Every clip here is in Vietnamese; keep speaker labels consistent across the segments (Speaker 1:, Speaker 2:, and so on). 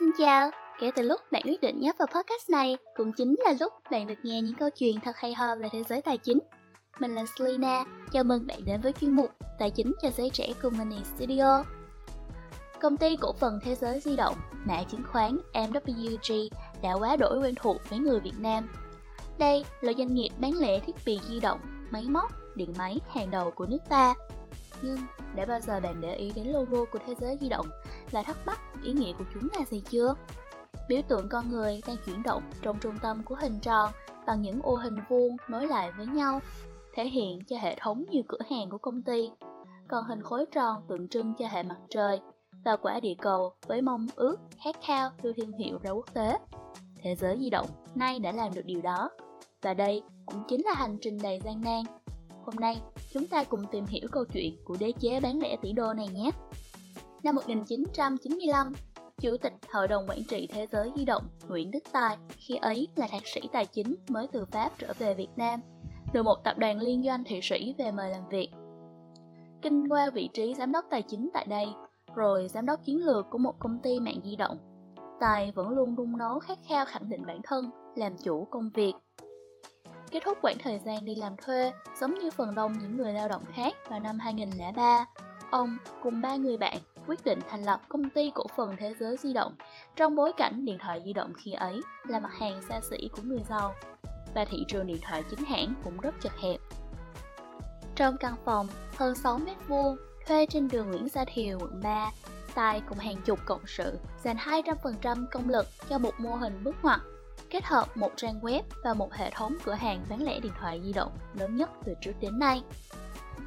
Speaker 1: Xin chào, kể từ lúc bạn quyết định nhấp vào podcast này cũng chính là lúc bạn được nghe những câu chuyện thật hay ho về thế giới tài chính. Mình là Selina, chào mừng bạn đến với chuyên mục Tài chính cho giới trẻ của Money Studio. Công ty cổ phần Thế giới di động, mã chứng khoán MWG đã quá đổi quen thuộc với người Việt Nam. Đây là doanh nghiệp bán lẻ thiết bị di động, máy móc, điện máy hàng đầu của nước ta. Nhưng đã bao giờ bạn để ý đến logo của Thế giới di động là thắc mắc ý nghĩa của chúng là gì chưa? Biểu tượng con người đang chuyển động trong trung tâm của hình tròn bằng những ô hình vuông nối lại với nhau, thể hiện cho hệ thống nhiều cửa hàng của công ty. Còn hình khối tròn tượng trưng cho hệ mặt trời và quả địa cầu với mong ước khát khao đưa thương hiệu ra quốc tế. Thế giới di động nay đã làm được điều đó. Và đây cũng chính là hành trình đầy gian nan. Hôm nay, chúng ta cùng tìm hiểu câu chuyện của đế chế bán lẻ tỷ đô này nhé. Năm 1995, Chủ tịch Hội đồng Quản trị Thế giới di động Nguyễn Đức Tài khi ấy là thạc sĩ tài chính mới từ Pháp trở về Việt Nam, được một tập đoàn liên doanh Thụy Sĩ về mời làm việc. Kinh qua vị trí giám đốc tài chính tại đây, rồi giám đốc chiến lược của một công ty mạng di động. Tài vẫn luôn đung nấu khát khao khẳng định bản thân, làm chủ công việc. Kết thúc quãng thời gian đi làm thuê, giống như phần đông những người lao động khác vào năm 2003, ông cùng ba người bạn quyết định thành lập công ty cổ phần thế giới di động trong bối cảnh điện thoại di động khi ấy là mặt hàng xa xỉ của người giàu và thị trường điện thoại chính hãng cũng rất chật hẹp. Trong căn phòng hơn 6 mét vuông thuê trên đường Nguyễn Gia Thiều, quận 3, Tài cùng hàng chục cộng sự dành 200% công lực cho một mô hình bước ngoặt kết hợp một trang web và một hệ thống cửa hàng bán lẻ điện thoại di động lớn nhất từ trước đến nay.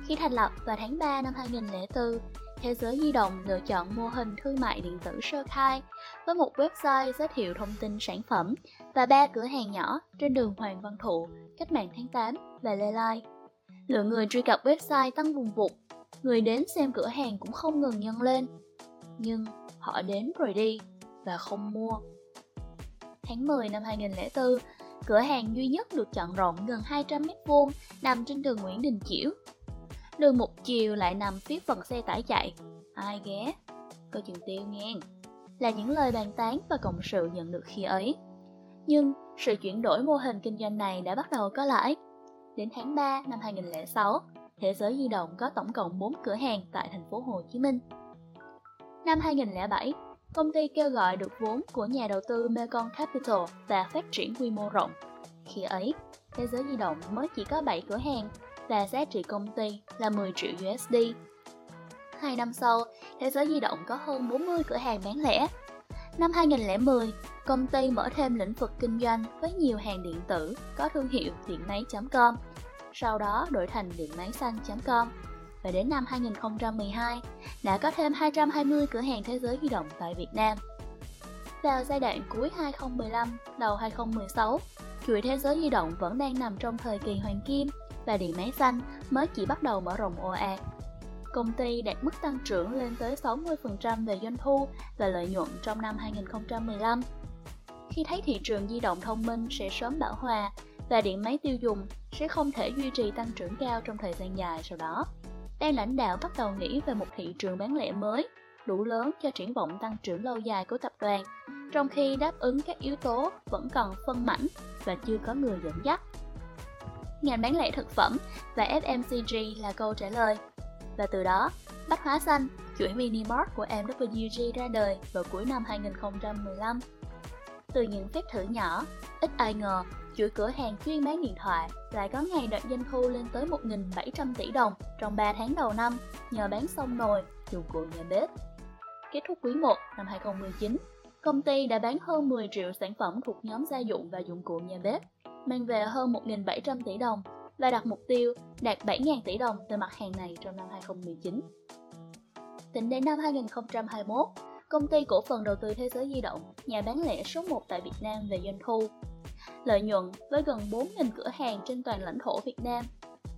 Speaker 1: Khi thành lập vào tháng 3 năm 2004, Thế giới di động lựa chọn mô hình thương mại điện tử sơ khai với một website giới thiệu thông tin sản phẩm và ba cửa hàng nhỏ trên đường Hoàng Văn Thụ, Cách mạng tháng 8 và Lê Lai. Lượng người truy cập website tăng vùng vụt, người đến xem cửa hàng cũng không ngừng nhân lên. Nhưng họ đến rồi đi và không mua. Tháng 10 năm 2004, cửa hàng duy nhất được chọn rộng gần 200 m2 nằm trên đường Nguyễn Đình Chiểu, đường một chiều lại nằm phía phần xe tải chạy. Ai ghé? Coi chừng tiêu nghe. Là những lời bàn tán và cộng sự nhận được khi ấy. Nhưng sự chuyển đổi mô hình kinh doanh này đã bắt đầu có lãi. Đến tháng 3 năm 2006, Thế giới di động có tổng cộng 4 cửa hàng tại thành phố Hồ Chí Minh. Năm 2007, công ty kêu gọi được vốn của nhà đầu tư Mekong Capital và phát triển quy mô rộng. Khi ấy, Thế giới di động mới chỉ có 7 cửa hàng và giá trị công ty là 10 triệu USD. Hai năm sau, Thế giới di động có hơn 40 cửa hàng bán lẻ. Năm 2010, công ty mở thêm lĩnh vực kinh doanh với nhiều hàng điện tử có thương hiệu điện máy.com, sau đó đổi thành điện máy xanh.com. Và đến năm 2012, đã có thêm 220 cửa hàng thế giới di động tại Việt Nam. Vào giai đoạn cuối 2015, đầu 2016, chuỗi thế giới di động vẫn đang nằm trong thời kỳ hoàng kim và điện máy xanh mới chỉ bắt đầu mở rộng ồ ạt. Công ty đạt mức tăng trưởng lên tới 60% về doanh thu và lợi nhuận trong năm 2015. Khi thấy thị trường di động thông minh sẽ sớm bão hòa và điện máy tiêu dùng sẽ không thể duy trì tăng trưởng cao trong thời gian dài sau đó, đang lãnh đạo bắt đầu nghĩ về một thị trường bán lẻ mới đủ lớn cho triển vọng tăng trưởng lâu dài của tập đoàn, trong khi đáp ứng các yếu tố vẫn còn phân mảnh và chưa có người dẫn dắt ngành bán lẻ thực phẩm và FMCG là câu trả lời. Và từ đó, Bách Hóa Xanh, chuỗi mini mart của MWG ra đời vào cuối năm 2015. Từ những phép thử nhỏ, ít ai ngờ chuỗi cửa hàng chuyên bán điện thoại lại có ngày đạt doanh thu lên tới 1.700 tỷ đồng trong 3 tháng đầu năm nhờ bán xong nồi, dụng cụ nhà bếp. Kết thúc quý 1 năm 2019, công ty đã bán hơn 10 triệu sản phẩm thuộc nhóm gia dụng và dụng cụ nhà bếp mang về hơn 1.700 tỷ đồng và đặt mục tiêu đạt 7.000 tỷ đồng từ mặt hàng này trong năm 2019. Tính đến năm 2021, công ty cổ phần đầu tư thế giới di động, nhà bán lẻ số 1 tại Việt Nam về doanh thu. Lợi nhuận với gần 4.000 cửa hàng trên toàn lãnh thổ Việt Nam.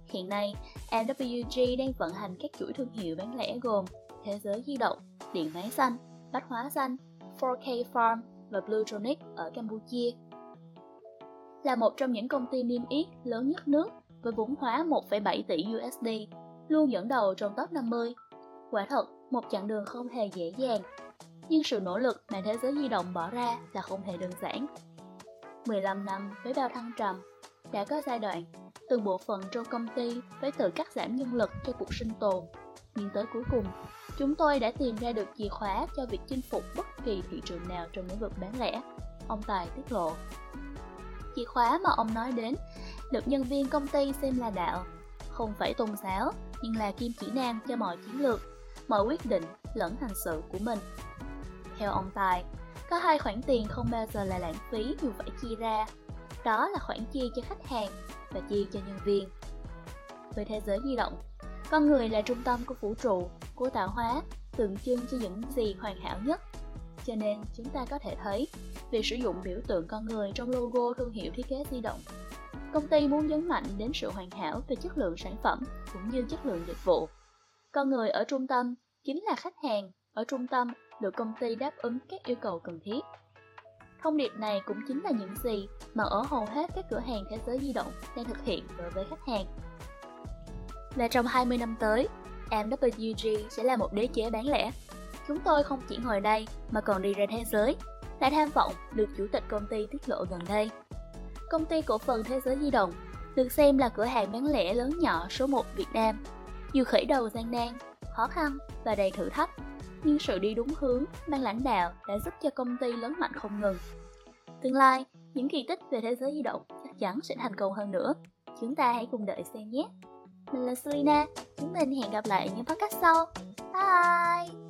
Speaker 1: Hiện nay, MWG đang vận hành các chuỗi thương hiệu bán lẻ gồm Thế giới di động, Điện máy xanh, Bách hóa xanh, 4K Farm và Bluetronic ở Campuchia là một trong những công ty niêm yết lớn nhất nước với vốn hóa 1,7 tỷ USD, luôn dẫn đầu trong top 50. Quả thật, một chặng đường không hề dễ dàng. nhưng sự nỗ lực mà thế giới di động bỏ ra là không hề đơn giản. 15 năm với bao thăng trầm, đã có giai đoạn từng bộ phận trong công ty phải tự cắt giảm nhân lực cho cuộc sinh tồn. Nhưng tới cuối cùng, chúng tôi đã tìm ra được chìa khóa cho việc chinh phục bất kỳ thị trường nào trong lĩnh vực bán lẻ. Ông Tài tiết lộ. Chìa khóa mà ông nói đến được nhân viên công ty xem là đạo, không phải tôn giáo, nhưng là kim chỉ nam cho mọi chiến lược, mọi quyết định lẫn hành sự của mình. Theo ông Tài, có hai khoản tiền không bao giờ là lãng phí dù phải chia ra. Đó là khoản chia cho khách hàng và chia cho nhân viên. Với thế giới di động, con người là trung tâm của vũ trụ, của tạo hóa, tượng trưng cho những gì hoàn hảo nhất. Cho nên chúng ta có thể thấy việc sử dụng biểu tượng con người trong logo thương hiệu thiết kế di động. Công ty muốn nhấn mạnh đến sự hoàn hảo về chất lượng sản phẩm cũng như chất lượng dịch vụ. Con người ở trung tâm chính là khách hàng ở trung tâm được công ty đáp ứng các yêu cầu cần thiết. Thông điệp này cũng chính là những gì mà ở hầu hết các cửa hàng thế giới di động đang thực hiện đối với khách hàng. Và trong 20 năm tới, MWG sẽ là một đế chế bán lẻ. Chúng tôi không chỉ ngồi đây mà còn đi ra thế giới, là tham vọng được chủ tịch công ty tiết lộ gần đây. Công ty cổ phần thế giới di động được xem là cửa hàng bán lẻ lớn nhỏ số 1 Việt Nam. Dù khởi đầu gian nan, khó khăn và đầy thử thách, nhưng sự đi đúng hướng mang lãnh đạo đã giúp cho công ty lớn mạnh không ngừng. Tương lai, những kỳ tích về thế giới di động chắc chắn sẽ thành công hơn nữa. Chúng ta hãy cùng đợi xem nhé. Mình là Selina, chúng mình hẹn gặp lại ở những podcast sau. Bye!